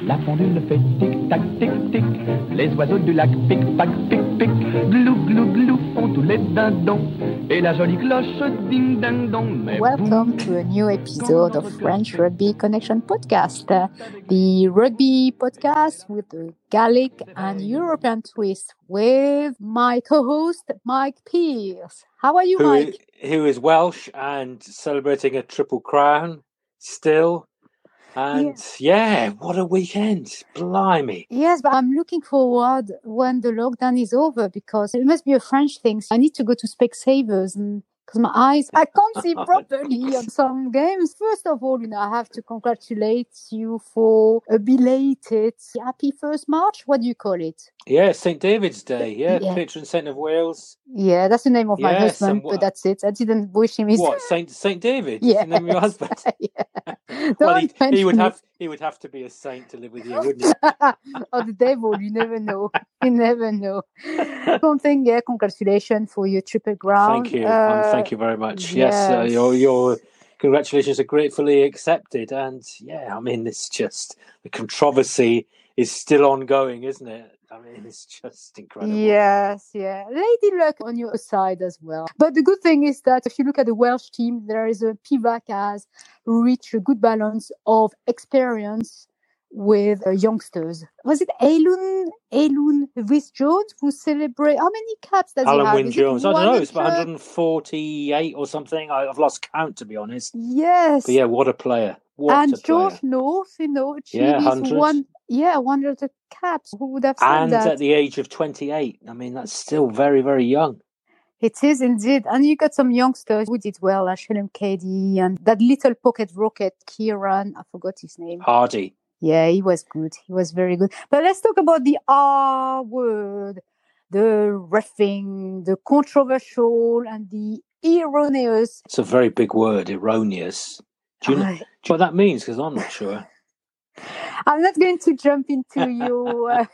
La pendule fait tic-tac, tic-tic. Les oiseaux du lac pic-pac, pic-pic. Glou, glou, glou font tous les dindons. Et la jolie cloche ding-ding-dong. Welcome to a new episode of French Rugby Connection podcast, uh, the rugby podcast with a Gallic and European twist with my co-host Mike Pearce. How are you, who Mike? is, who is Welsh and celebrating a triple crown still. And yeah, what a weekend. Blimey. Yes, but I'm looking forward when the lockdown is over because it must be a French thing. So I need to go to Specsavers and because my eyes, I can't see properly on some games. First of all, you know, I have to congratulate you for a belated happy first March. What do you call it? Yeah, St. David's Day. Yeah, Yeah. patron saint of Wales. Yeah, that's the name of my Yes, husband, and but that's it. I didn't wish him his. What, Saint Saint David? Yeah. The name of your husband? yeah. well, he, he would have he would have to be a saint to live with you, wouldn't he? or the devil, you never know. You never know. Something, yeah, congratulations for your triple ground. Thank you. Uh, thank you very much. Yes, uh, your your congratulations are gratefully accepted. And yeah, I mean, it's just the controversy is still ongoing, isn't it? I mean, it's just incredible. Yes, yeah. Lady luck on your side as well. But the good thing is that if you look at the Welsh team, there is a Pivac has reached a good balance of experience with uh, youngsters. Was it Alun, Alun Rhys Jones who celebrate? How many caps does he have? Wynne Jones. I don't know. It's about 148 or something. I, I've lost count, to be honest. Yes. But yeah, what a player! What and a player! North, you know, Yeah, his 100. one, yeah, 100 caps. Who would have said And that? at the age of 28, I mean, that's still very, very young. It is indeed. And you got some youngsters who did well, like Shalom Cady and that little pocket rocket, Kieran, I forgot his name. Hardy. Yeah, he was good. He was very good. But let's talk about the R word, the refing, the controversial and the erroneous. It's a very big word, erroneous. Do you know, do you know what that means? Because I'm not sure. I'm not going to jump into you.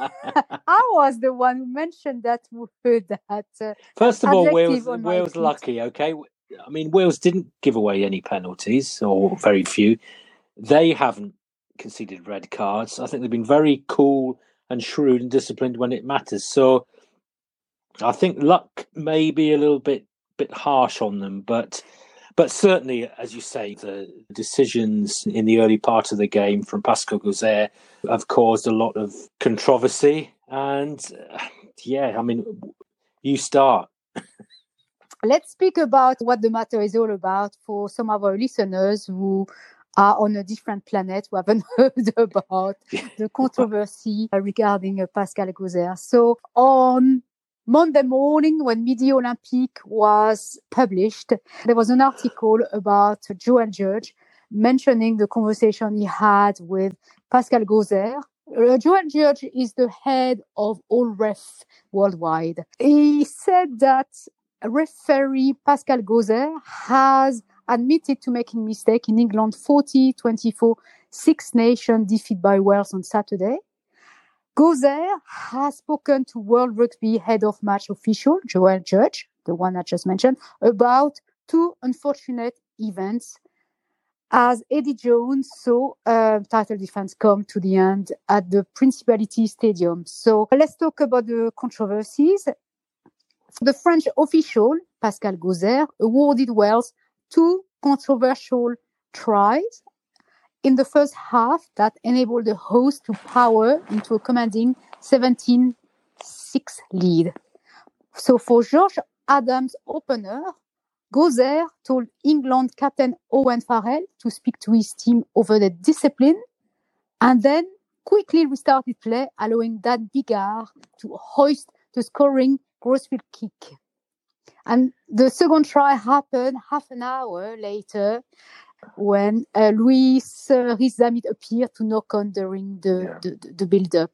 I was the one who mentioned that word that uh, First of all, Wales, Wales lucky, okay? I mean, Wales didn't give away any penalties, or very few. They haven't conceded red cards. I think they've been very cool and shrewd and disciplined when it matters. So I think luck may be a little bit bit harsh on them, but but certainly, as you say, the decisions in the early part of the game from Pascal Gaüzère have caused a lot of controversy. And yeah, I mean, you start. let's speak about what the matter is all about for some of our listeners who are on a different planet who haven't heard about the controversy regarding uh, Pascal Gaüzère. So on Monday morning, when Midi Olympique was published, there was an article about Joel Jutge mentioning the conversation he had with Pascal Gaüzère. Uh, Joel Jutge is the head of all ref worldwide. He said that referee Pascal Gaüzère has admitted to making mistake in England 40-24 Six Nation defeat by Wales on Saturday. Gaüzère has spoken to World Rugby head of match official Joel Jutge, the one I just mentioned, about two unfortunate events as Eddie Jones saw uh, title defense come to the end at the Principality Stadium. So let's talk about the controversies. The French official, Pascal Gaüzère, awarded Wales two controversial tries in the first half that enabled the host to power into a commanding 17 6 lead. So for George Adams' opener, Gaüzère told England captain Owen Farrell to speak to his team over the discipline and then quickly restarted play, allowing Dan Biggar to hoist the scoring crossfield kick. And the second try happened half an hour later when uh, Louis uh, Rees-Zammit appeared to knock on during the, Yeah. the, the, the build-up.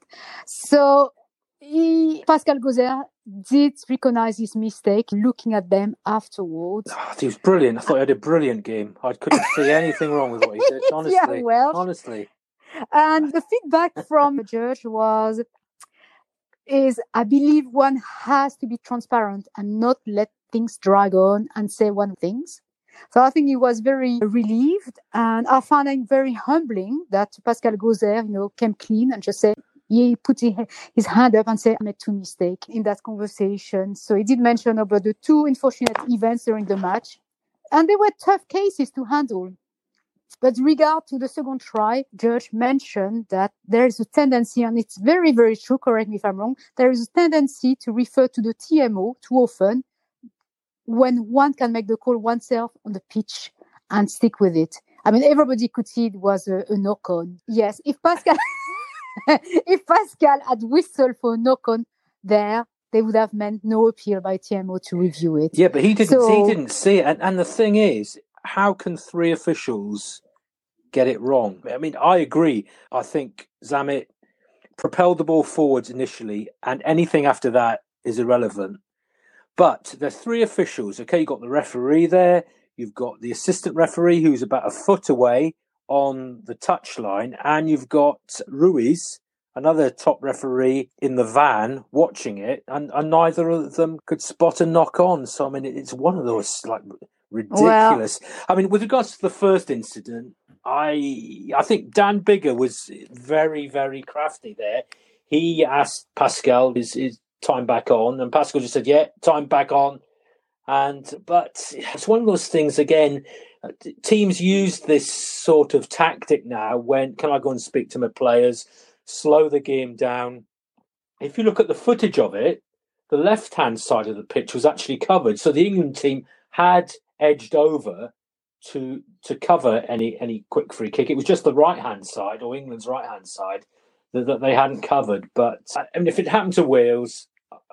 So he, Pascal Gaüzère did recognize his mistake looking at them afterwards. Oh, he was brilliant. I thought he had a brilliant game. I couldn't see anything wrong with what he did. Honestly, yeah, well, honestly. and the feedback from the judge was is I believe one has to be transparent and not let things drag on and say one things. So I think he was very relieved, and I found it very humbling that Pascal there, you know, came clean and just said he put his hand up and said, I made two mistakes in that conversation. So he did mention about the two unfortunate events during the match. And they were tough cases to handle. But regard to the second try, Jutge mentioned that there is a tendency, and it's very, very true, correct me if I'm wrong, there is a tendency to refer to the TMO too often when one can make the call oneself on the pitch and stick with it. I mean, everybody could see it was a, a knock on. Yes, if Pascal, if Pascal had whistled for a knock on there, they would have meant no appeal by TMO to review it. Yeah, but he didn't. So, he didn't see it. And, and the thing is, how can three officials get it wrong? I mean, I agree. I think Zammit propelled the ball forwards initially, and anything after that is irrelevant. But the three officials, okay, you've got the referee there, you've got the assistant referee who's about a foot away on the touchline, and you've got Ruiz, another top referee in the van watching it, and, and neither of them could spot a knock on. So, I mean, it's one of those like ridiculous. Well, I mean, with regards to the first incident, I I think Dan Biggar was very, very crafty there. He asked Pascal, is, is time back on. And Pascal just said, yeah, time back on. And but it's one of those things again. Teams use this sort of tactic now. When can I go and speak to my players, slow the game down? If you look at the footage of it, the left-hand side of the pitch was actually covered, so the England team had edged over to to cover any any quick free kick. It was just the right-hand side or England's right-hand side that, that they hadn't covered. But I mean, if it happened to Wales,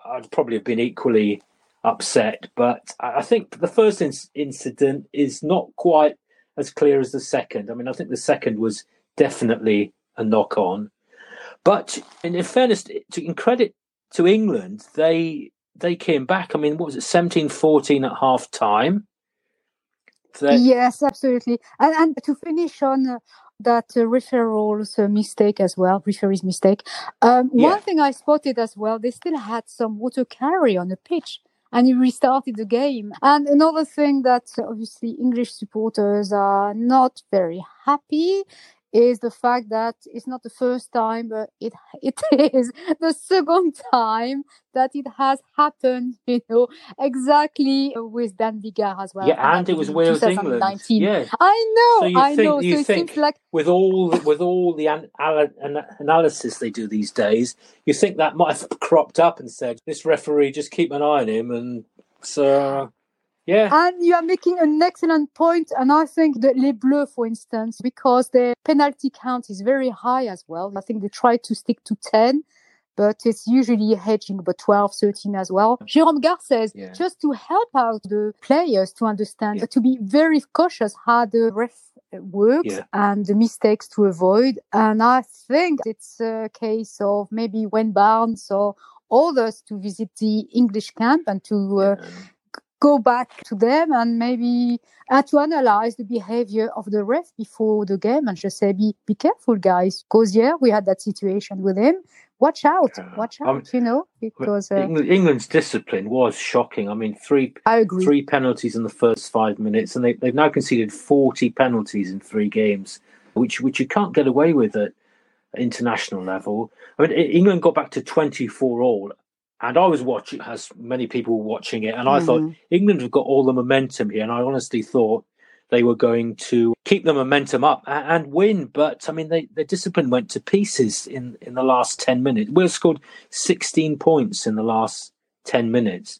I'd probably have been equally upset. But I think the first in- incident is not quite as clear as the second. I mean, I think the second was definitely a knock on. But in, fairness, to, in credit to England, they they came back. I mean, what was it, 17 14 at half time? yes, absolutely. And, and to finish on uh, that uh, referral's uh, mistake as well, referee's mistake. Um, yeah. One thing I spotted as well, they still had some water carry on the pitch and he restarted the game. And another thing that obviously English supporters are not very happy is the fact that it's not the first time, but it it is the second time that it has happened. You know exactly with Dan Biggar as well. Yeah, and it was Wales England. Yeah, I know. So I think, know. You so think like with all the, with all the an, an, analysis they do these days, you think that might have cropped up and said, "This referee, just keep an eye on him," and so yeah. And you are making an excellent point. And I think that Les Bleus, for instance, because their penalty count is very high as well. I think they try to stick to 10, but it's usually hedging about 12, 13 as well. Jérôme Garcès yeah. just to help out the players to understand, yeah. to be very cautious how the ref works yeah. and the mistakes to avoid. And I think it's a case of maybe when Barnes or others to visit the English camp and to uh, go back to them and maybe uh, to analyze the behavior of the ref before the game and just say, be, be careful, guys. Because, yeah, we had that situation with him. Watch out, watch out, um, you know, because uh, England's discipline was shocking. I mean, three I agree. three penalties in the first five minutes, and they, they've now conceded 40 penalties in three games, which which you can't get away with at international level. I mean, England got back to 24 all and I was watching, as many people were watching it, and I mm. thought mm-hmm. England have got all the momentum here, and I honestly thought they were going to keep the momentum up and, and win. But I mean, they, their discipline went to pieces in, in the last 10 minutes. Wales scored 16 points in the last 10 minutes.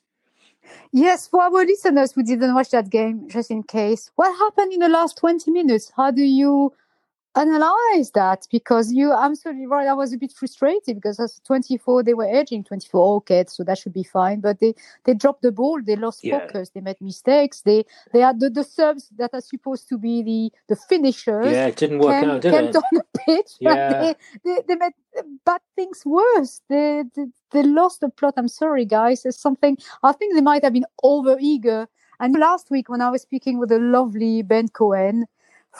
Yes, for our listeners who didn't watch that game, just in case, what happened in the last 20 minutes? How do you analyze that because you absolutely right. I was a bit frustrated because as 24 they were edging 24 okay so that should be fine but they they dropped the ball they lost yeah. focus they made mistakes they they had the, the subs that are supposed to be the the finishers yeah it didn't work came, out did it? on the pitch yeah. they, they, they made bad things worse they, they they lost the plot I'm sorry guys there's something I think they might have been over eager and last week when I was speaking with the lovely Ben Cohen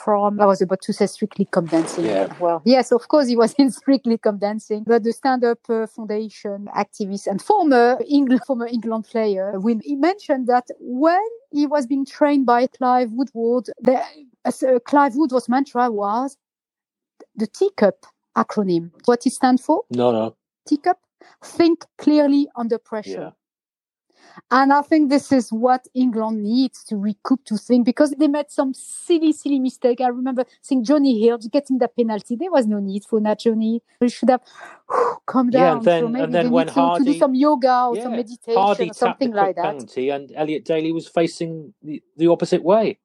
from I was about to say Strictly Come Dancing. Yeah. Well, yes, of course he was in Strictly Come Dancing, but the Stand Up uh, Foundation activist and former England former England player, he mentioned that when he was being trained by Clive Woodward. The, uh, Clive Woodward's mantra was the teacup acronym. What it stands for? No, no. Teacup. Think clearly under pressure. Yeah. And I think this is what England needs to recoup to think because they made some silly, silly mistake. I remember seeing Jonny Hill getting the penalty. There was no need for that, Jonny. We should have whew, Yeah, down. and then- so maybe and then when need to, Hardy- do some yoga or some Yeah. meditation Hardy or something the like that. penalty, and Elliot Daly was facing the, the opposite way.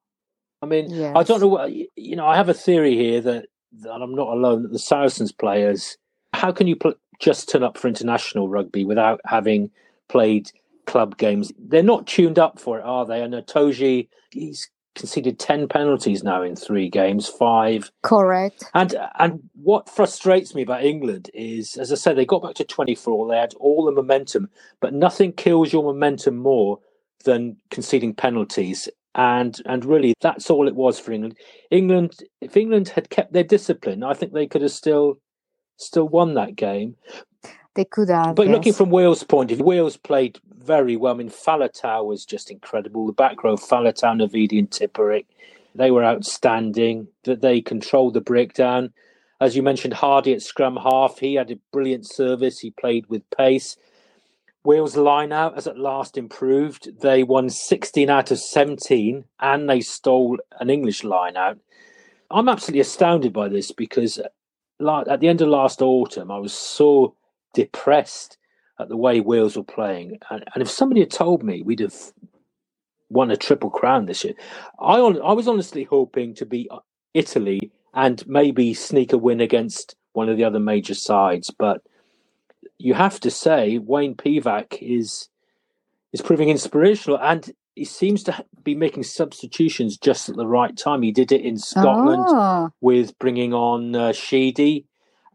I mean, I don't know. What, you know, I have a theory here that, that I'm not alone. That the Saracens players, how can you pl- just turn up for international rugby without having played club games? They're not tuned up for it, are they? And Toji, he's conceded ten penalties now in three games, five Correct. and and what frustrates me about England is, as I said, they got back to 24. They had all the momentum, but nothing kills your momentum more than conceding penalties. And and really, that's all it was for England. England, if England had kept their discipline, I think they could have still still won that game. They could have. But looking from Wales' point of view, Wales played very well. I mean, Faletau was just incredible. The back row, Faletau, Navidi, and Tipuric, they were outstanding. That they controlled the breakdown. As you mentioned, Hardy at scrum half, he had a brilliant service. He played with pace. Wales' line out has at last improved. They won 16 out of 17 and they stole an English line out. I'm absolutely astounded by this because at the end of last autumn, I was so depressed at the way Wales were playing. And, and if somebody had told me we'd have won a triple crown this year, I, I was honestly hoping to beat Italy and maybe sneak a win against one of the other major sides. But you have to say Wayne Pivac is is proving inspirational, and he seems to be making substitutions just at the right time. He did it in Scotland Ah, with bringing on uh, Sheedy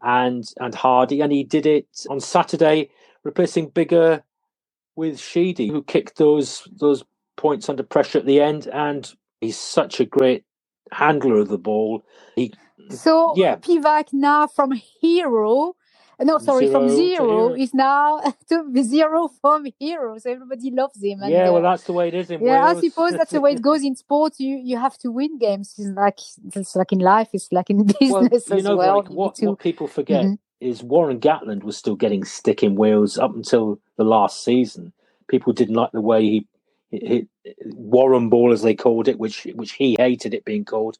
and and Hardy, and he did it on Saturday, replacing Biggar with Sheedy, who kicked those those points under pressure at the end. And he's such a great handler of the ball. He so Yeah. Pivac now from hero. Uh, No, sorry, from Zero to zero is now to zero from hero. So everybody loves him. And, yeah, uh, well, that's the way it is in yeah, Wales. I suppose that's the way it goes in sports. You you have to win games. It's like it's like in life. It's like in well, business you as know, well. You what, what people forget Mhm. is Warren Gatland was still getting stick in Wales up until the last season. People didn't like the way he, he, he Warren ball, as they called it, which which he hated it being called.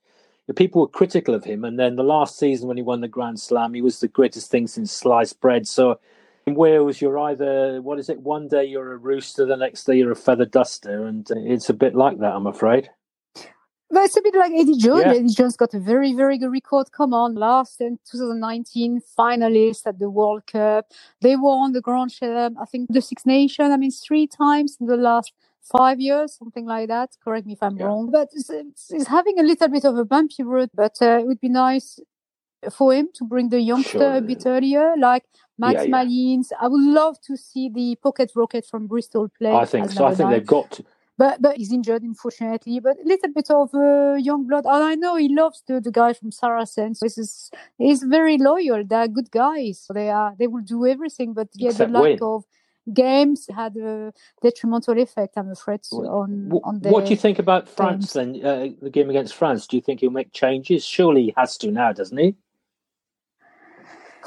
The people were critical of him, and then the last season when he won the Grand Slam, he was the greatest thing since sliced bread. So in Wales, you're either what is it? One day you're a rooster, the next day you're a feather duster, and it's a bit like that, I'm afraid. But it's a bit like Eddie Jones. Yeah. Eddie Jones got a very, very good record. Come on, last in 2019 finalist at the World Cup. They won the Grand Slam, I think the Six Nations, I mean, three times in the last five years, something like that. Correct me if I'm Yeah. wrong. But it's, it's, having a little bit of a bumpy road, but uh, it would be nice for him to bring the youngster Sure. a bit earlier, like Max Yeah, yeah. Malins. I would love to see the pocket rocket from Bristol play. I think so. I think nine they've got to. but but he's injured unfortunately. But a little bit of uh, young blood, and I know he loves the, the guy from Saracens. This is he's very loyal. They are good guys. They are they will do everything, but yeah, Except the lack win. of games had a detrimental effect. I'm afraid on What, on the. what do you think about France then? Uh, the game against France. Do you think he'll make changes? Surely he has to now, doesn't he?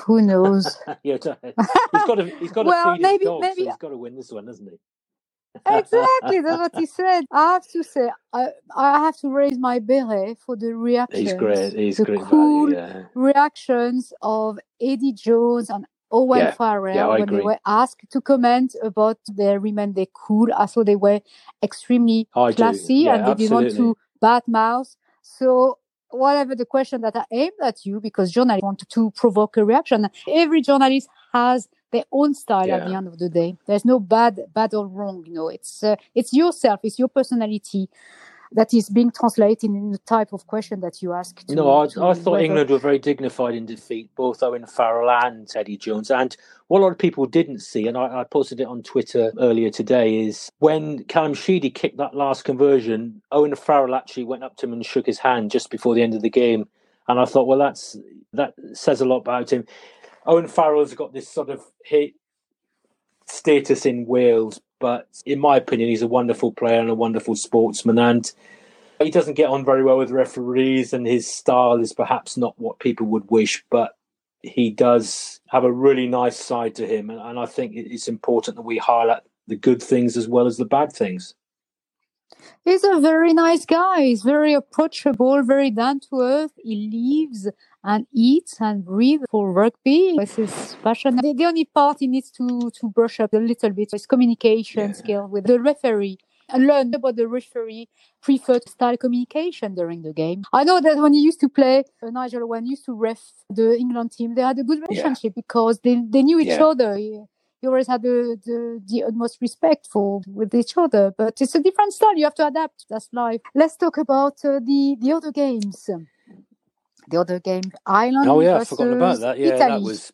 Who knows? yeah, he's got to. He's got to Well, feed maybe- his dogs. maybe- So he's got to win this one, hasn't he? exactly, that's what he said. I have to say, I I have to raise my beret for the reactions. He's great. He's the great cool value. Yeah. reactions of Eddie Jones and Owen Yeah, Farrell yeah, I when they were asked to comment about their remain they cool. I thought they were extremely I classy Yeah, and they didn't want to bad mouth. So whatever the question that I aimed at you, because journalists want to provoke a reaction, every journalist has their own style at the end of the day. There's no bad, bad or wrong. You know, it's uh, it's yourself, it's your personality that is being translated in the type of question that you ask. To, No, I, I thought whether- England were very dignified in defeat, both Owen Farrell and Eddie Jones. And what a lot of people didn't see, and I, I posted it on Twitter earlier today, is when Callum Sheedy kicked that last conversion, Owen Farrell actually went up to him and shook his hand just before the end of the game. And I thought, well, that's that says a lot about him. Owen Farrell's got this sort of hit status in Wales but in my opinion, he's a wonderful player and a wonderful sportsman. And he doesn't get on very well with referees, and his style is perhaps not what people would wish, but he does have a really nice side to him. And, and I think it's important that we highlight the good things as well as the bad things. He's a very nice guy. He's very approachable, very down to earth. He lives and eats and breathes for rugby. It's his passion. The, the, only part he needs to, to brush up a little bit is communication yeah. skill with the referee and learn about the referee preferred style communication during the game. I know that when he used to play, uh, Nigel when he used to ref the England team, they had a good relationship yeah. because they, they knew each yeah. other. He, he always had the, the, the utmost respect for with each other, but it's a different style. You have to adapt. That's life. Let's talk about uh, the the other games. The other game, Ireland. Oh yeah, I forgot about that. Yeah, Italy. that was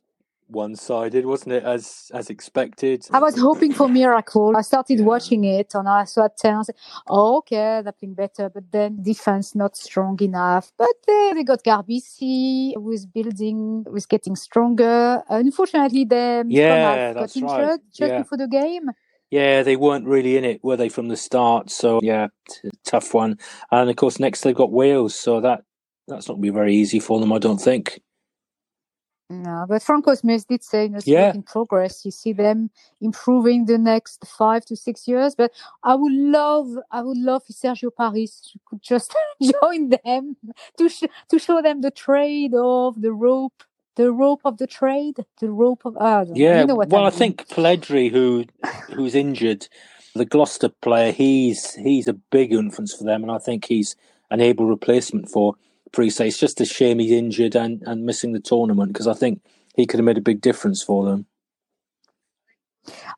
one-sided, wasn't it? As as expected. I was hoping for miracle. I started yeah. watching it, and I saw ten. I said, oh, "Okay, they're playing better," but then defense not strong enough. But they, they got Garbisi, was building, was getting stronger. Unfortunately, they yeah, got injured right. just yeah. before the game. Yeah, they weren't really in it, were they, from the start? So yeah, t- tough one. And of course, next they've got Wales, so that that's not going to be very easy for them, I don't think. No, but Franco Smith did say it's yeah. in progress. You see them improving the next five to six years. But I would love, I would love if Sergio Parisse could just join them to sh- to show them the trade of the rope, the rope of the trade, the rope of. Uh, yeah, you know well, I, I think Polledri, who who's injured, the Gloucester player, he's he's a big influence for them, and I think he's an able replacement for Parisse. It's just a shame he's injured and, and missing the tournament because I think he could have made a big difference for them.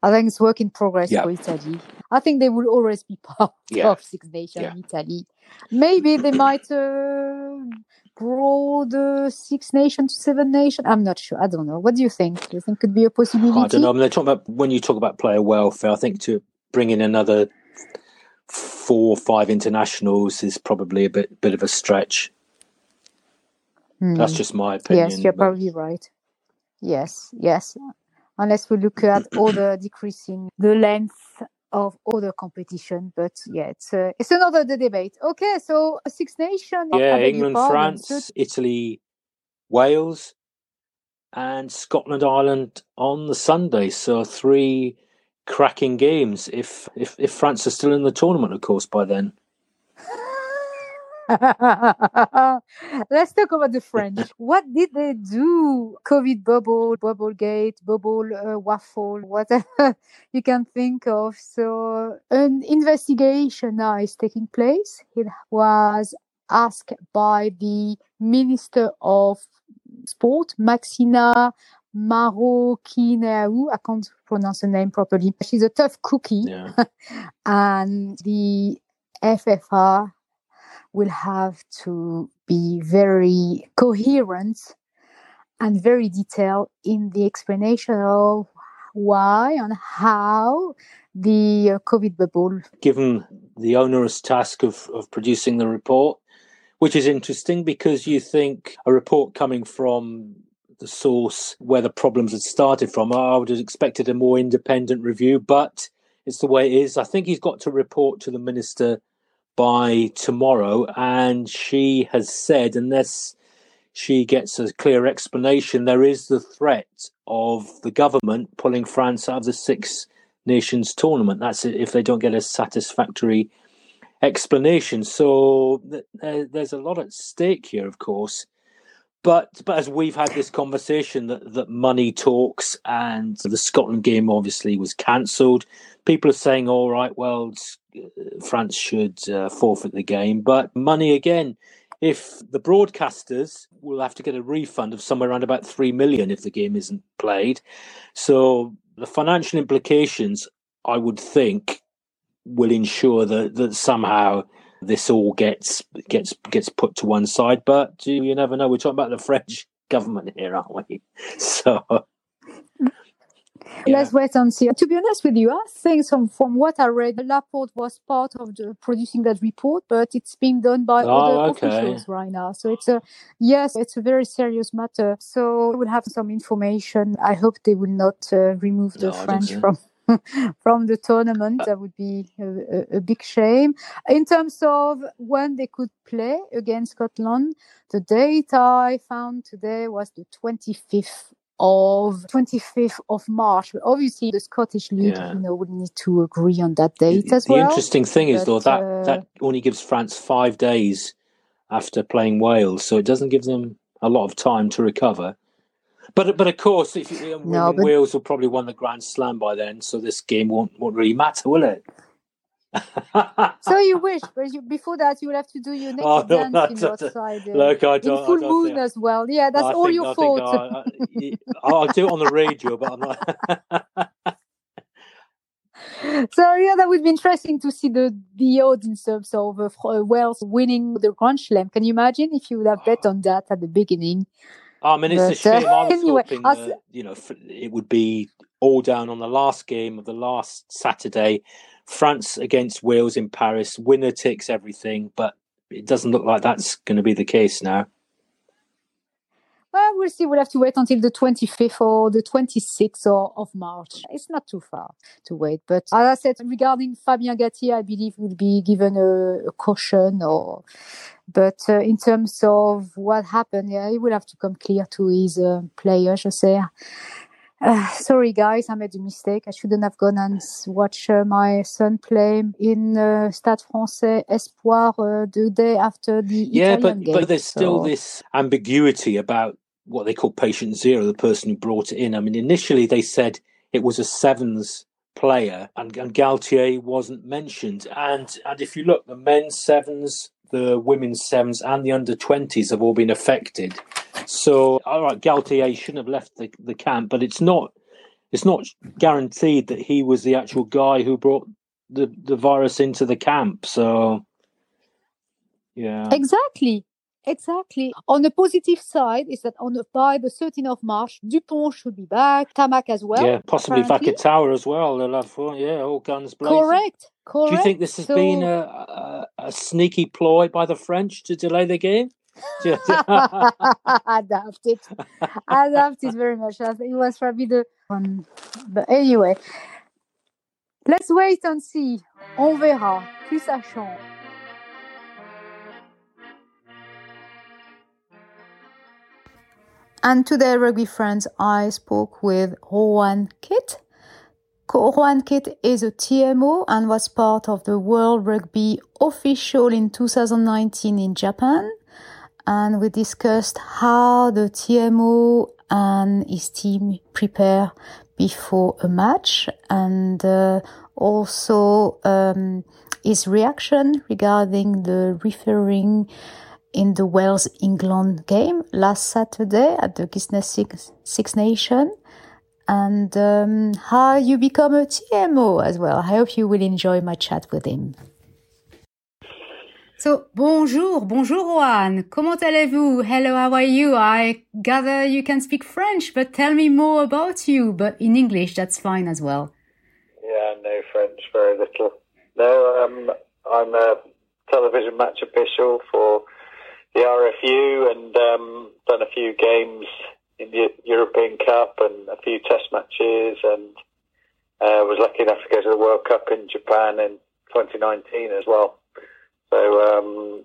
I think it's work in progress yeah. for Italy. I think they will always be part yeah. of Six Nations yeah. Italy. Maybe they might uh, grow the Six Nations to Seven Nations. I'm not sure. I don't know. What do you think? Do you think could be a possibility? I don't know. I mean, talking about when you talk about player welfare. I think to bring in another four or five internationals is probably a bit bit of a stretch. Mm. That's just my opinion. Yes, you're but... probably right. Yes, yes. Unless we look at other decreasing the length of other competition, but yeah, it's uh, it's another debate. Okay, so Six Nations. Yeah, England, France, Italy, Wales, and Scotland, Ireland on the Sunday. So three cracking games. If if if France are still in the tournament, of course, by then. Let's talk about the French. what did they do? COVID bubble, bubble gate, bubble uh, waffle, whatever you can think of. So an investigation now is taking place. It was asked by the Minister of Sport, Maxina Maroquineau. I can't pronounce the name properly. She's a tough cookie. Yeah. and the FFR will have to be very coherent and very detailed in the explanation of why and how the uh, COVID bubble. Given the onerous task of, of producing the report, which is interesting because you think a report coming from the source where the problems had started from, I would have expected a more independent review, but it's the way it is. I think he's got to report to the Minister by tomorrow, and she has said, unless she gets a clear explanation, there is the threat of the government pulling France out of the Six Nations tournament. That's if they don't get a satisfactory explanation. So there's a lot at stake here, of course. But but as we've had this conversation that, that money talks and the Scotland game obviously was cancelled. People are saying, all right, well, France should uh, forfeit the game. But money again, if the broadcasters will have to get a refund of somewhere around about three million if the game isn't played. So the financial implications, I would think, will ensure that that somehow this all gets gets gets put to one side. But you never know. We're talking about the French government here, aren't we? So. Yeah. Let's wait and see. To be honest with you, I think from, from what I read, the Laporte was part of the, producing that report, but it's being done by oh, other okay. officials right now. So it's a yes, it's a very serious matter. So we'll have some information. I hope they will not uh, remove the no, French from from the tournament. That would be a, a, a, big shame. In terms of when they could play against Scotland, the date I found today was the 25th of 25th of March. But obviously, the Scottish League, yeah. you know, would need to agree on that date the, as the well. The interesting thing is, though, that uh, that only gives France five days after playing Wales, so it doesn't give them a lot of time to recover. But but of course, if you, no, but... Wales will probably won the Grand Slam by then, so this game won't won't really matter, will it? So you wish, but you, before that, you will have to do your naked oh, no, dance outside. Uh, look, I don't, in full moon think, as well. Yeah, that's all your fault. I, will do it on the radio, but I'm not. so yeah, that would be interesting to see the the odds in terms of uh, Wales winning the Grand Slam. Can you imagine if you would have bet on that at the beginning? I mean, it's but, a shame. Uh, I was anyway, hoping that, you know it would be all down on the last game of the last Saturday, France against Wales in Paris. Winner takes everything, but it doesn't look like that's going to be the case now. Well, we'll see. We'll have to wait until the 25th or the 26th of March. It's not too far to wait. But as I said, regarding Fabien Galthié, I believe will be given a, a caution or, but uh, in terms of what happened, yeah, he will have to come clear to his uh, players, je sais. Uh, sorry, guys, I made a mistake. I shouldn't have gone and watch uh, my son play in uh, Stade Français Espoir uh, the day after the yeah, Italian but game, but there's so. still this ambiguity about what they call patient zero, the person who brought it in. I mean, initially they said it was a sevens player, and, and Galthié wasn't mentioned. And and if you look, the men's sevens, the women's sevens, and the under twenties have all been affected. So, all right, Galthié shouldn't have left the, the camp, but it's not it's not guaranteed that he was the actual guy who brought the the virus into the camp. So, yeah, exactly. Exactly. On the positive side is that on the, by the 13th of March, Dupont should be back, Ntamack as well. Yeah, possibly Vakatawa as well. They'll have, oh, yeah, all guns blazing. Correct. Correct. Do you think this has so, been a, a, a, sneaky ploy by the French to delay the game? I doubt it. I doubt it very much. It was probably the one. But anyway, let's wait and see. On verra. Plus ça change. And today, rugby friends, I spoke with Rowan Kitt. Rowan Kitt is a TMO and was part of the World Rugby official in 2019 in Japan. And we discussed how the TMO and his team prepare before a match and uh, also um, his reaction regarding the referring in the Wales England game last Saturday at the Guinness Six, Six Nation and um, how you become a TMO as well. I hope you will enjoy my chat with him. So, bonjour, bonjour Juan. Comment allez-vous? Hello, how are you? I gather you can speak French, but tell me more about you, but in English, that's fine as well. Yeah, no French, very little. No, um, I'm a television match official for the RFU and um, done a few games in the European Cup and a few Test matches, and uh, was lucky enough to go to the World Cup in Japan in 2019 as well. So um,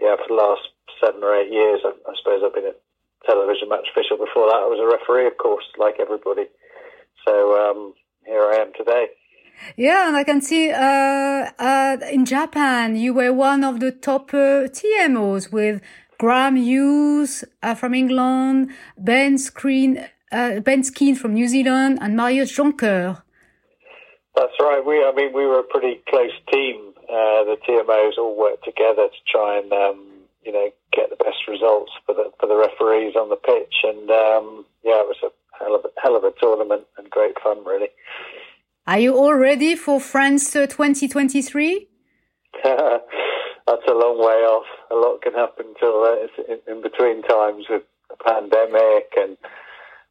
yeah, for the last seven or eight years, I, I suppose I've been a television match official. Before that, I was a referee, of course, like everybody. So um, here I am today. Yeah, and I can see uh, uh, in Japan you were one of the top uh, TMOs with Graham Hughes uh, from England, Ben Screen, uh, Ben Skeen from New Zealand, and Marius Jonker. That's right. We, I mean, we were a pretty close team. Uh, the TMOs all worked together to try and, um, you know, get the best results for the for the referees on the pitch. And um, yeah, it was a hell of a, hell of a tournament and great fun, really. Are you all ready for France uh, 2023? That's a long way off. A lot can happen till uh, in, in, between times with the pandemic and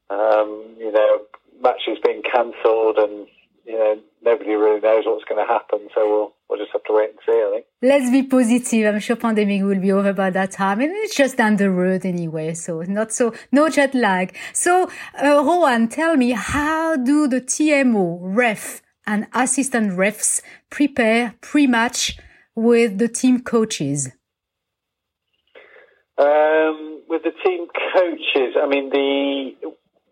um, you know matches being cancelled and you know nobody really knows what's going to happen. So we'll we'll just have to wait and see. I think. Let's be positive. I'm sure pandemic will be over by that time, and it's just down the road anyway. So not so no jet lag. So uh, Rowan, tell me, how do the TMO ref and assistant refs prepare pre-match with the team coaches? Um, with the team coaches, I mean the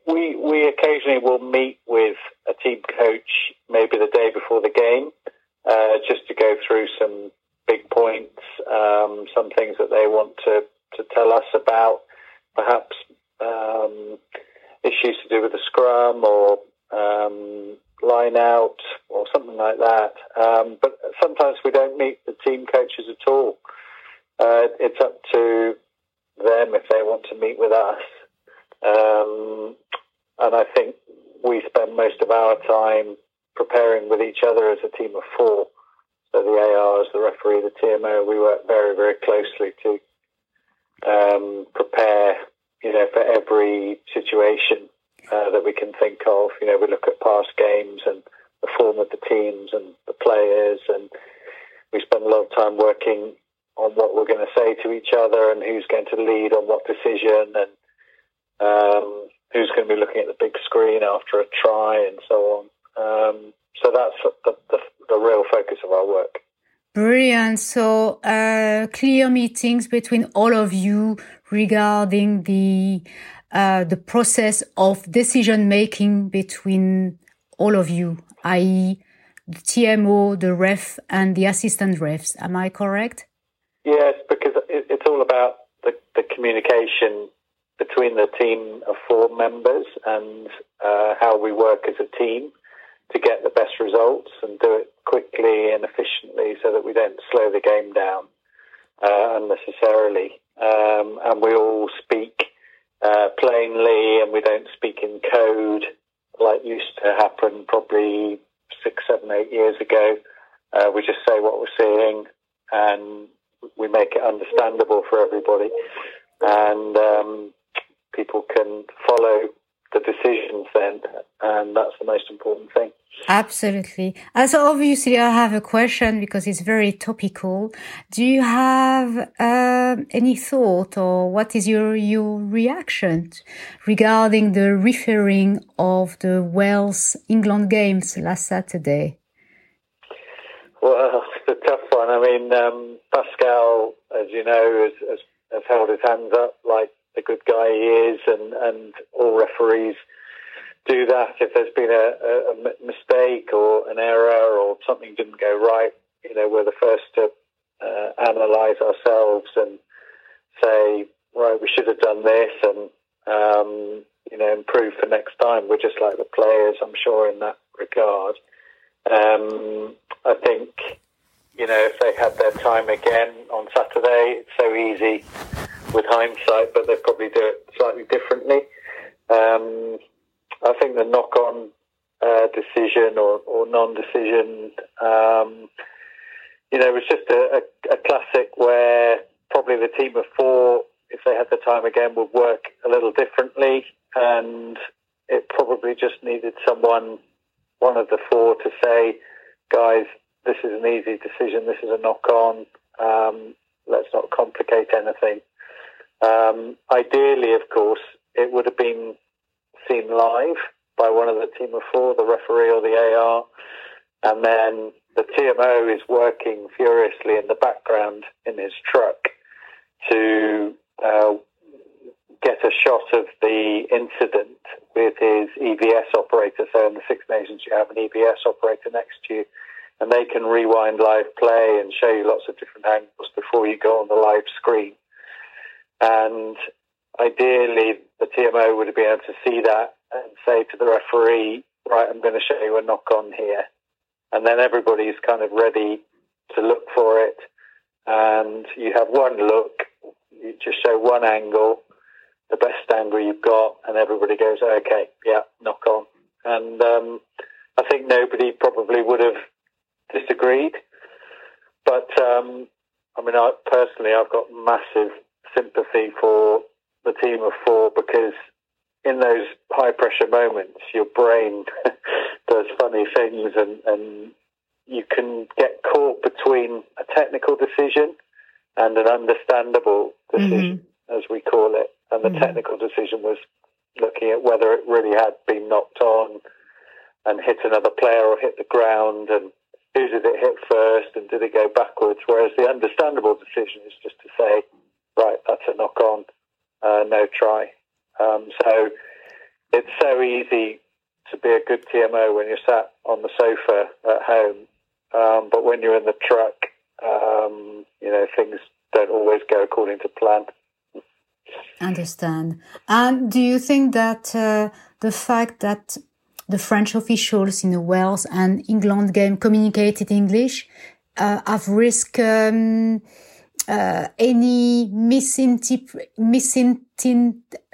we we occasionally will meet with a team coach maybe the day before the game, uh, just to go through some big points, um, some things that they want to to tell us about, perhaps um, issues to do with the scrum or um, line out or something like that. Um, but sometimes we don't meet the team coaches at all. Uh, it's up to them if they want to meet with us. Um, and I think we spend most of our time preparing with each other as a team of four. So the ARs, the referee, the TMO, we work very, very closely to um, prepare, you know, for every situation uh, that we can think of. You know, we look at past games and the form of the teams and the players, and we spend a lot of time working on what we're going to say to each other and who's going to lead on what decision and um, who's going to be looking at the big screen after a try and so on. Um, so that's the, the, the, real focus of our work. Brilliant. So uh, clear meetings between all of you regarding the uh, the process of decision making between all of you, i.e., the TMO, the ref, and the assistant refs. Am I correct? Yes, because it's all about the, the communication between the team of four members and uh, how we work as a team to get the best results and do it quickly and efficiently so that we don't slow the game down uh, unnecessarily. Um, and we all speak uh, plainly and we don't speak in code like used to happen probably six, seven, eight years ago. Uh, we just say what we're seeing and we make it understandable for everybody. And um, people can follow the decisions then, and that's the most important thing. Absolutely. So obviously, I have a question because it's very topical. Do you have uh, any thought, or what is your your reaction regarding the refereeing of the Wales England games last Saturday? Well, it's a tough one. I mean, um, Pascal, as you know, has, has, has held his hands up like the good guy he is, and, and all referees do that. If there's been a, a, mistake or an error or something didn't go right, you know, we're the first to uh, analyse ourselves and say, right, we should have done this and, um, you know, improve for next time. We're just like the players, I'm sure, in that regard. Um, I think, you know, if they had their time again on Saturday, it's so easy with hindsight, but they'd probably do it slightly differently. Um, I think the knock-on uh, decision or, or non-decision, um, you know, it was just a, a, a, classic where probably the team of four, if they had the time again, would work a little differently, and it probably just needed someone, one of the four, to say, guys, this is an easy decision. This is a knock-on. Um, let's not complicate anything. Um, ideally, of course, it would have been seen live by one of the team of four, the referee or the AR, and then the TMO is working furiously in the background in his truck to uh, get a shot of the incident with his EVS operator. So in the Six Nations, you have an EVS operator next to you, and they can rewind live play and show you lots of different angles before you go on the live screen. And ideally, the TMO would have been able to see that and say to the referee, right, I'm going to show you a knock on here. And then everybody's kind of ready to look for it. And you have one look, you just show one angle, the best angle you've got, and everybody goes, okay, yeah, knock on. And um, I think nobody probably would have disagreed. But um, I mean, I, personally, I've got massive sympathy for the team of four because in those high pressure moments, your brain does funny things and, and you can get caught between a technical decision and an understandable decision, mm-hmm. as we call it. And the mm-hmm. technical decision was looking at whether it really had been knocked on and hit another player or hit the ground and who did it hit first and did it go backwards? Whereas the understandable decision is just to say, right, that's a knock on, uh, no try. Um, so it's so easy to be a good TMO when you're sat on the sofa at home, um, but when you're in the truck, um, you know things don't always go according to plan. Understand. And do you think that uh, the fact that the French officials in the Wales and England game communicated English uh, have risked um, uh, any misinterpret,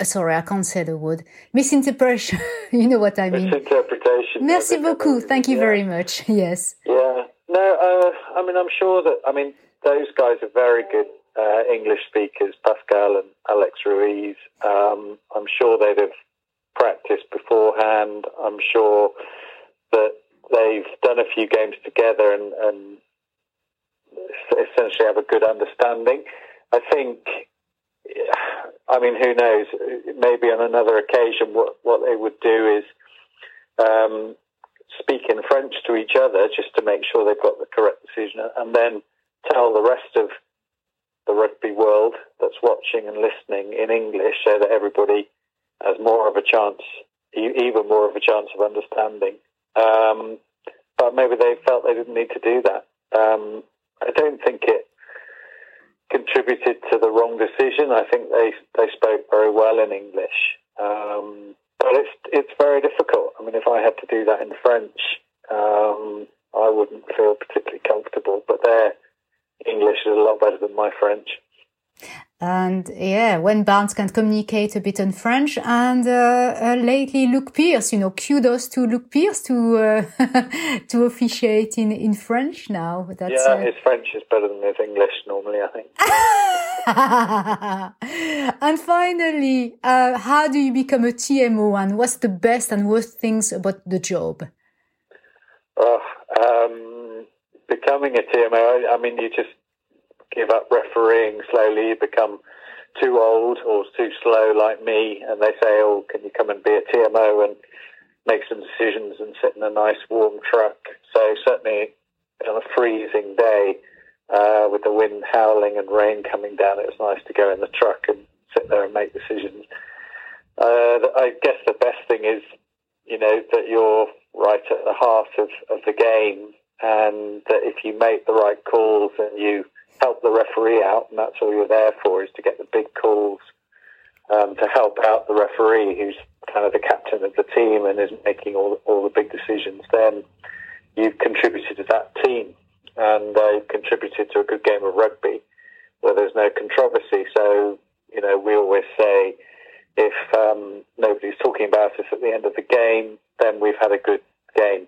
sorry, I can't say the word, misinterpretation. you know what I mean? Misinterpretation. Merci beaucoup. Thank you yeah. very much. Yes. Yeah. No, uh, I mean, I'm sure that, I mean, those guys are very good uh, English speakers, Pascal and Alex Ruiz. Um, I'm sure they'd have practiced beforehand. I'm sure that they've done a few games together and, and essentially have a good understanding. I think, I mean, who knows? Maybe on another occasion, what what they would do is um, speak in French to each other just to make sure they've got the correct decision, and then tell the rest of the rugby world that's watching and listening in English, so that everybody has more of a chance, even more of a chance of understanding. Um, but maybe they felt they didn't need to do that. Um, I don't think it contributed to the wrong decision. I think they they spoke very well in English, um, but it's it's very difficult. I mean, if I had to do that in French, um, I wouldn't feel particularly comfortable. But their English is a lot better than my French. And yeah, Wayne Barnes can communicate a bit in French, and uh, uh, lately Luke Pearce, you know, kudos to Luke Pearce to uh, to officiate in in French now. That's, yeah, uh, his French is better than his English normally, I think. and finally, uh, how do you become a TMO, and what's the best and worst things about the job? Oh, um, becoming a TMO, I, I mean, you just give up refereeing slowly, you become too old or too slow like me, and they say, "Oh, can you come and be a TMO and make some decisions and sit in a nice warm truck?" So certainly on a freezing day uh, with the wind howling and rain coming down, it was nice to go in the truck and sit there and make decisions. Uh, I guess the best thing is, you know, that you're right at the heart of, of the game, and that if you make the right calls and you help the referee out, and that's all you're there for, is to get the big calls um, to help out the referee, who's kind of the captain of the team and is making all all the big decisions. Then you've contributed to that team, and uh, you've contributed to a good game of rugby where there's no controversy. So you know, we always say if um, nobody's talking about us at the end of the game, then we've had a good game.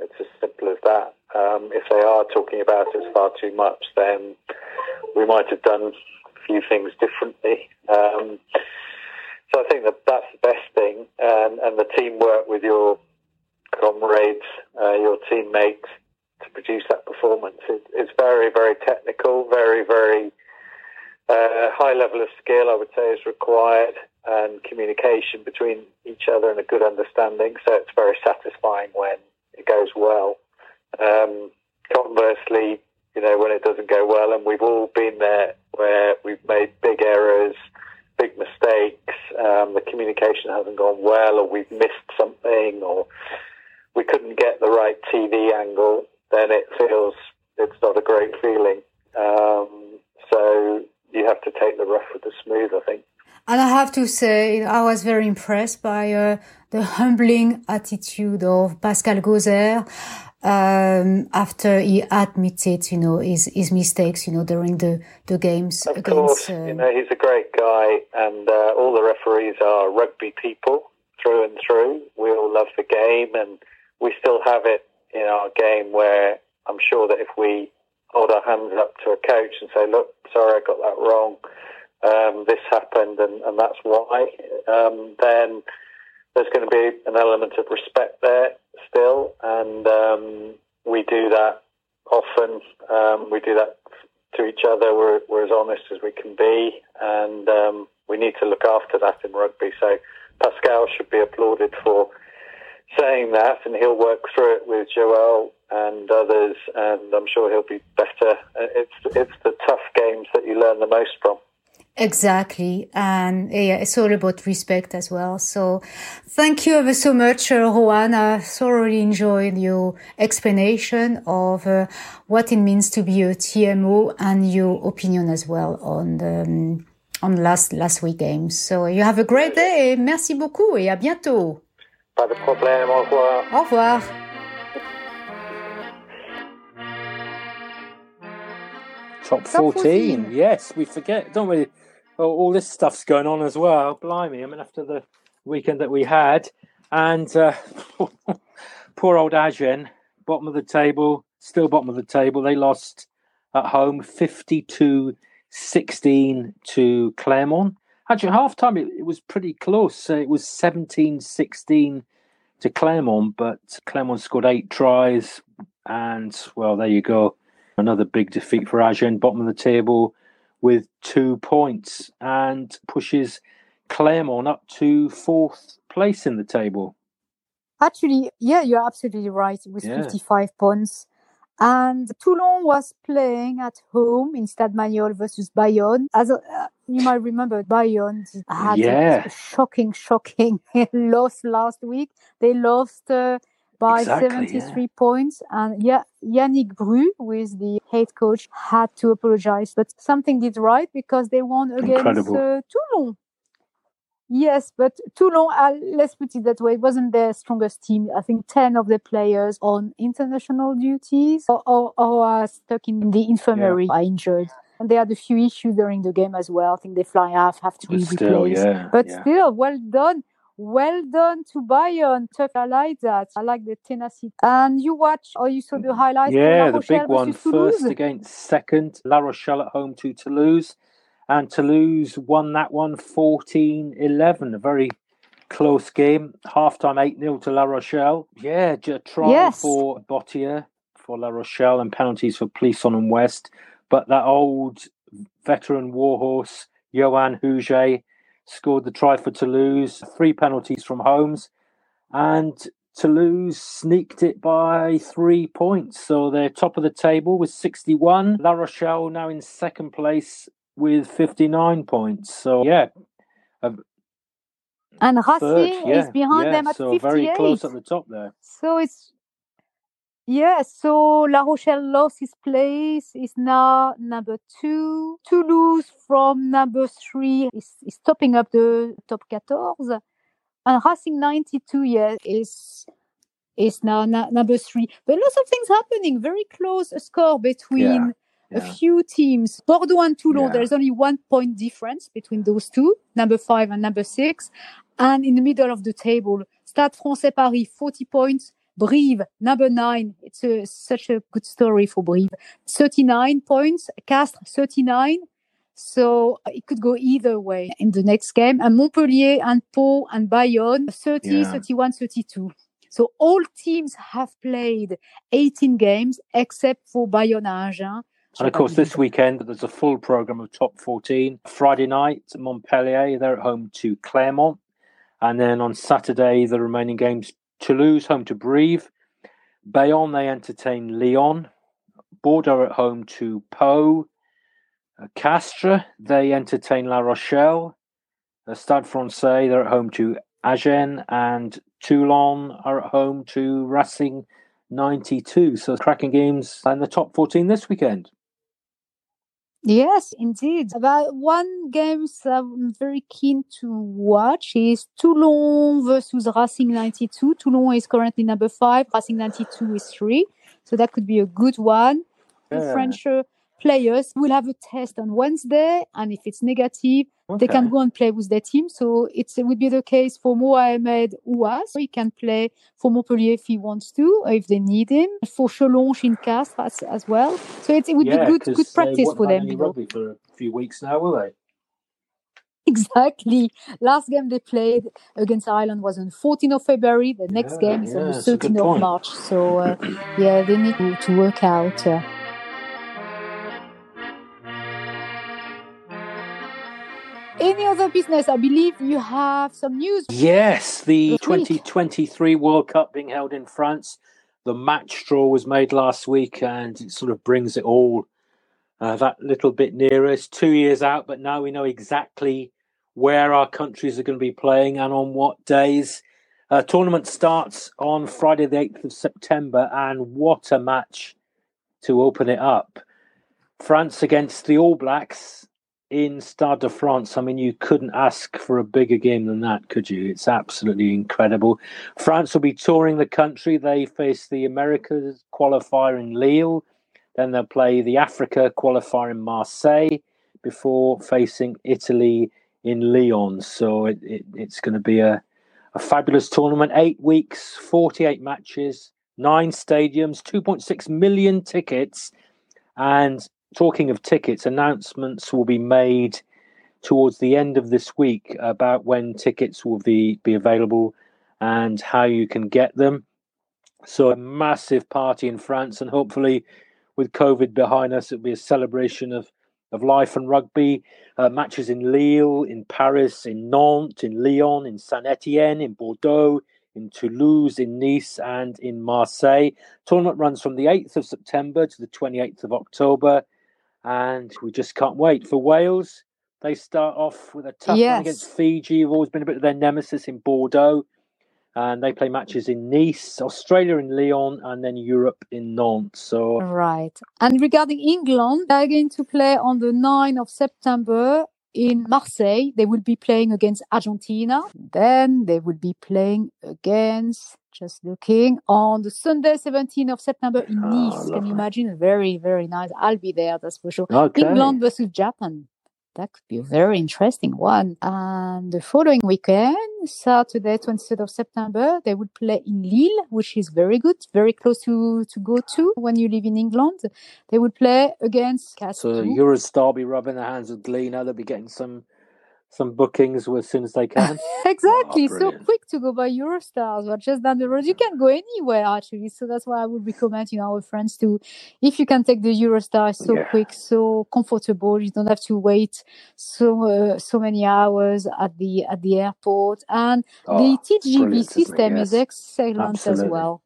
It's as simple as that. Um, if they are talking about us far too much, then we might have done a few things differently. Um, so I think that that's the best thing, and, and the teamwork with your comrades, uh, your teammates, to produce that performance. It, it's very, very technical, very, very uh, high level of skill, I would say, is required, and communication between each other and a good understanding. So it's very satisfying when it goes well. Um, conversely, you know, when it doesn't go well, and we've all been there where we've made big errors, big mistakes, um, the communication hasn't gone well, or we've missed something, or we couldn't get the right TV angle, then it feels it's not a great feeling. Um, so you have to take the rough with the smooth, I think. And I have to say, I was very impressed by uh, the humbling attitude of Pascal Gaüzère um, after he admitted, you know, his, his mistakes, you know, during the, the games. Of against, course, uh, you know, he's a great guy, and uh, all the referees are rugby people through and through. We all love the game, and we still have it in our game where I'm sure that if we hold our hands up to a coach and say, "Look, sorry, I got that wrong," um, this happened and, and that's why, um, then there's going to be an element of respect there still. And um, we do that often. Um, we do that to each other. We're, we're as honest as we can be, and um, we need to look after that in rugby. So Pascal should be applauded for saying that, and he'll work through it with Joel and others, and I'm sure he'll be better. It's it's the tough games that you learn the most from. Exactly. And yeah, it's all about respect as well. So thank you ever so much, uh, Rowan. I thoroughly enjoyed your explanation of uh, what it means to be a TMO and your opinion as well on the, um, on last, last week games. So you have a great day. Merci beaucoup et à bientôt. Pas de problème. Au revoir. Au revoir. Top 14. 14. Yes, we forget, don't we? Well, all this stuff's going on as well. Blimey. I mean, after the weekend that we had. And uh, poor old Agen, bottom of the table, still bottom of the table. They lost at home 52 16 to Clermont. Actually, half time it, it was pretty close. It was 17 16 to Clermont, but Clermont scored eight tries. And, well, there you go. Another big defeat for Agen, bottom of the table with two points and pushes Clermont up to fourth place in the table. Actually, yeah, you're absolutely right. With yeah. 55 points. And Toulon was playing at home in Stade Mayol versus Bayonne. As uh, you might remember, Bayonne had yeah. a shocking, shocking loss last week. They lost uh, by exactly, 73 yeah. points. And yeah, Yannick Bru, who is the head coach, had to apologize, but something did right because they won against uh, Toulon. Yes, but Toulon, uh, let's put it that way, it wasn't their strongest team. I think 10 of the players on international duties or, or, or are stuck in the infirmary yeah. are injured. And they had a few issues during the game as well. I think they fly half, have to be replaced. Yeah, but yeah. still, well done well done to Bayonne. Tough. I like that. I like the tenacity. And you watch or you saw the mm-hmm. highlights? Yeah, the big one first against second. La Rochelle at home to Toulouse. And Toulouse won that one 14 11. A very close game. Half time 8 0 to La Rochelle. Yeah, try yes. for Botia for La Rochelle and penalties for Plisson and West. But that old veteran warhorse, Yoann Huget, scored the try for Toulouse, three penalties from Holmes, and Toulouse sneaked it by three points. So they're top of the table with 61. La Rochelle now in second place with 59 points. So, yeah. and Racing yeah, is behind yeah, them at so 58. very close at the top there. So it's yeah, so La Rochelle lost his place, is now number two. Toulouse from number three is, is topping up the top 14. And Racing 92, yeah, is is now na- number three. But lots of things happening, very close a score between yeah, yeah. a few teams. Bordeaux and Toulon, yeah. there's only one point difference between those two, number five and number six. And in the middle of the table, Stade Francais Paris, 40 points. Brive, number nine. It's a, such a good story for Brive. 39 points. Castres, 39. So it could go either way in the next game. And Montpellier and Pau and Bayonne, 30, yeah. 31, 32. So all teams have played 18 games except for Bayonne and Agen. And of course, this weekend there's a full program of top 14. Friday night, Montpellier, they're at home to Clermont. And then on Saturday, the remaining games Toulouse home to Brive. Bayonne they entertain Lyon. Bordeaux at home to Pau. Uh, Castres they entertain La Rochelle. Uh, Stade Francais they're at home to Agen and Toulon are at home to Racing 92. So cracking games in the top 14 this weekend. Yes, indeed. About one game I'm very keen to watch is Toulon versus Racing 92. Toulon is currently number five, Racing 92 is three. So that could be a good one. Yeah. The French uh, players will have a test on Wednesday, and if it's negative, okay. they can go and play with their team. So it would be the case for Mohamed Haouas. He can play for Montpellier if he wants to, or if they need him. For Jelonch in Castres as, as well. So it, it would yeah, be good good practice for them. Rugby for a few weeks now, will they? exactly. Last game they played against Ireland was on 14th of February. The next Yeah, game is on yeah, the a good 13th of. March. So uh, yeah, they need to, to work out. Uh, any other business? I believe you have some news. Yes, the 2023 World Cup being held in France. The match draw was made last week, and it sort of brings it all uh, that little bit nearer. It's two years out, but now we know exactly where our countries are going to be playing and on what days. Uh, tournament starts on Friday, the 8th of September, and what a match to open it up. France against the All Blacks in Stade de France. I mean, you couldn't ask for a bigger game than that, could you? It's absolutely incredible. France will be touring the country. They face the Americas qualifier in Lille. Then they'll play the Africa qualifier in Marseille before facing Italy in Lyon. So it, it, it's going to be a, a fabulous tournament. Eight weeks, 48 matches, nine stadiums, 2.6 million tickets. And talking of tickets, announcements will be made towards the end of this week about when tickets will be, be available and how you can get them. So, a massive party in France, and hopefully, with COVID behind us, it'll be a celebration of, of life and rugby. Uh, matches in Lille, in Paris, in Nantes, in Lyon, in Saint Etienne, in Bordeaux, in Toulouse, in Nice, and in Marseille. Tournament runs from the 8th of September to the 28th of October, and we just can't wait. For Wales, they start off with a tough Yes. one against Fiji, who've always been a bit of their nemesis in Bordeaux. And they play matches in Nice, Australia in Lyon, and then Europe in Nantes. So Right. And regarding England, they're going to play on the 9th of September in Marseille. They will be playing against Argentina. Then they will be playing against, just looking, on the Sunday, 17th of September in Oh, Nice. Can you imagine? Very, very nice. I'll be there, that's for sure. okay. England versus Japan. That could be a very interesting one. And the following weekend, Saturday, 23rd of September, they would play in Lille, which is very good, very close to, to go to when you live in England. They would play against So Castle. Eurostar be rubbing their hands with Glee now. They'll be getting some some bookings as soon as they can. exactly. Oh, so quick to go by Eurostars, but just down the road. You can go anywhere actually. So that's why I would recommend you know, our friends to, if you can take the Eurostar, so Yeah. quick, so comfortable. You don't have to wait so uh, so many hours at the at the airport, and the Oh, TGV brilliant, isn't system is Yes. excellent as well.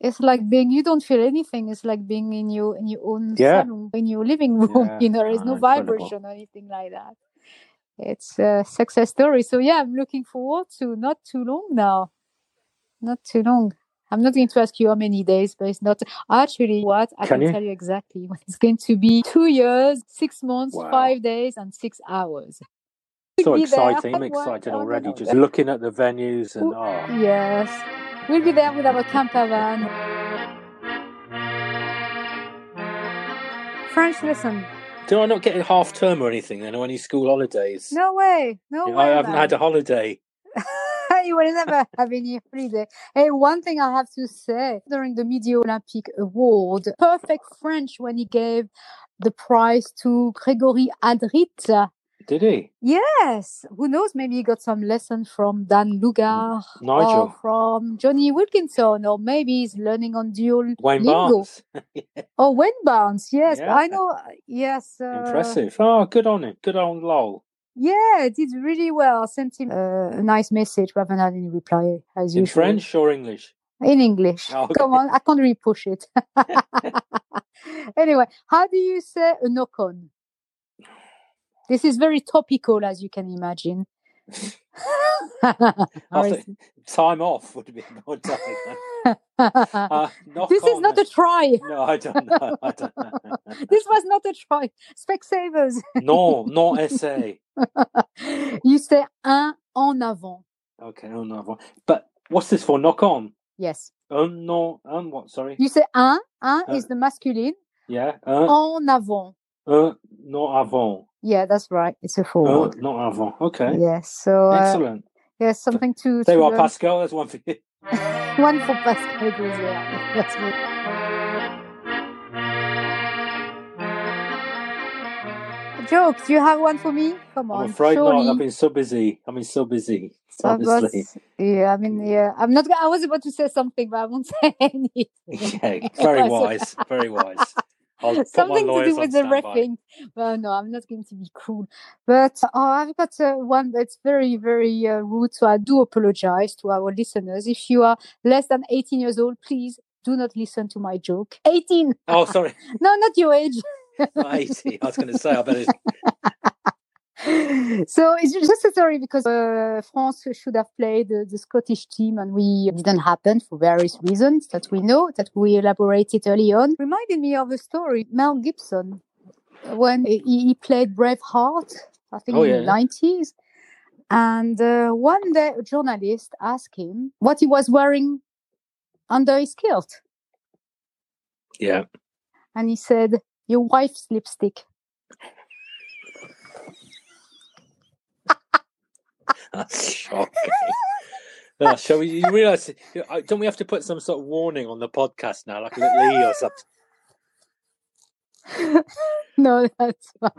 It's like being you don't feel anything. It's like being in your in your own Yeah. salon, in your living room. Yeah. You know, there is Ah, no incredible. vibration or anything like that. It's a success story. So yeah, I'm looking forward to not too long now. Not too long. I'm not going to ask you how many days, but it's not actually what I Can can, tell you exactly. It's going to be two years, six months, Wow. five days, and six hours. So We'll be there exciting! I'm one- excited already. Just looking at the venues and oh, Yes. We'll be there with our camper van. French lesson. Do I not get a half term or anything then, or any school holidays? No way. No I way. haven't man. had a holiday. you will never have any holiday. Hey, one thing I have to say during the Midi Olympique Award, perfect French when he gave the prize to Gregory Alldritt. Did he? Yes, who knows? Maybe he got some lesson from Dan Luger Nigel. or from Jonny Wilkinson, or maybe he's learning on Duolingo. Wayne Barnes. Oh, Wayne Barnes. Yes, Yeah. I know. Yes. Uh, Impressive. Oh, good on him. Good on Lowell. Yeah, did really well. I sent him uh, a nice message. We haven't had any reply as In usual. French or English? In English. Oh, okay. Come on, I can't really push it. anyway, how do you say a knock on? This is very topical, as you can imagine. I Or is- think time off would be more time. Uh, this is not a try. No, I don't know. I don't know. This was not a try. Specsavers. non, non essay. you say un en avant. Okay, oh avant. But what's this for? Knock on. Yes. Un non, un what? Sorry. You say un. Un Uh, is the masculine. Yeah. Un, En avant. un non avant. Yeah, that's right. It's a forward. non avant. Okay. Yes. So uh, Excellent. yes, something to. There to you are, learn. Pascal. There's one for you. One for Pascal Gaüzère. That's good. Joke, do you have one for me? Come on. I'm afraid surely. not. I've been so busy. I've been so busy. Honestly. yeah, I mean, yeah, I'm not. I was about to say something, but I won't say anything. Yeah, very wise. Very wise. Something to do with the refing. Well, no, I'm not going to be cruel. But oh, I've got uh, one that's very, very uh, rude. So I do apologize to our listeners. If you are less than 18 years old, please do not listen to my joke. 18. Oh, sorry. No, not your age. Not 80. I was going to say, I better. so it's just a story because uh, France should have played uh, the Scottish team and we didn't happen for various reasons that we know that we elaborated early on. Reminded me of a story Mel Gibson when he, he played Braveheart, I think Oh, in yeah. the nineties. And uh, one day a journalist asked him what he was wearing under his kilt, Yeah. and he said, "Your wife's lipstick." That's shocking. Oh, shall we? You realise? Don't we have to put some sort of warning on the podcast now, like a little E or something? no, that's fine.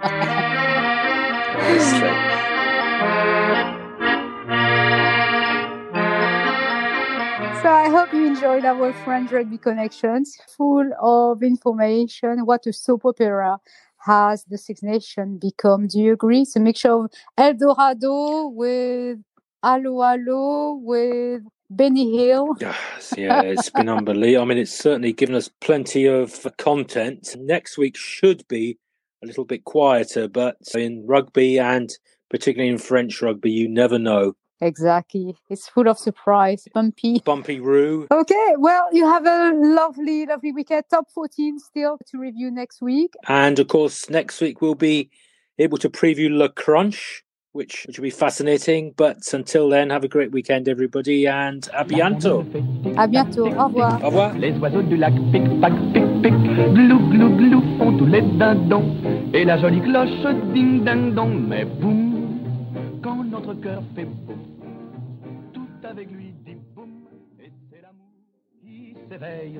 So I hope you enjoyed our French Rugby Connections, full of information. What a soap opera has the Six Nations become? Do you agree? It's a mixture of El Dorado with Allo Allo with Benny Hill. Yes, yeah, it's been unbelievable. I mean, it's certainly given us plenty of content. Next week should be a little bit quieter, but in rugby and particularly in French rugby, you never know. Exactly. It's full of surprise, bumpy. Bumpy Roo. Okay, well, you have a lovely, lovely weekend. Top 14 still to review next week. And of course, next week we'll be able to preview Le Crunch, which, which will be fascinating. But until then, have a great weekend, everybody, and à bientôt. À bientôt. Au revoir. Au revoir. Les oiseaux du lac pic pac pic pic glou glou glou font tous les dindons et la jolie cloche ding ding dong mais boum quand notre cœur fait boum tout avec lui dit boum et c'est l'amour qui s'éveille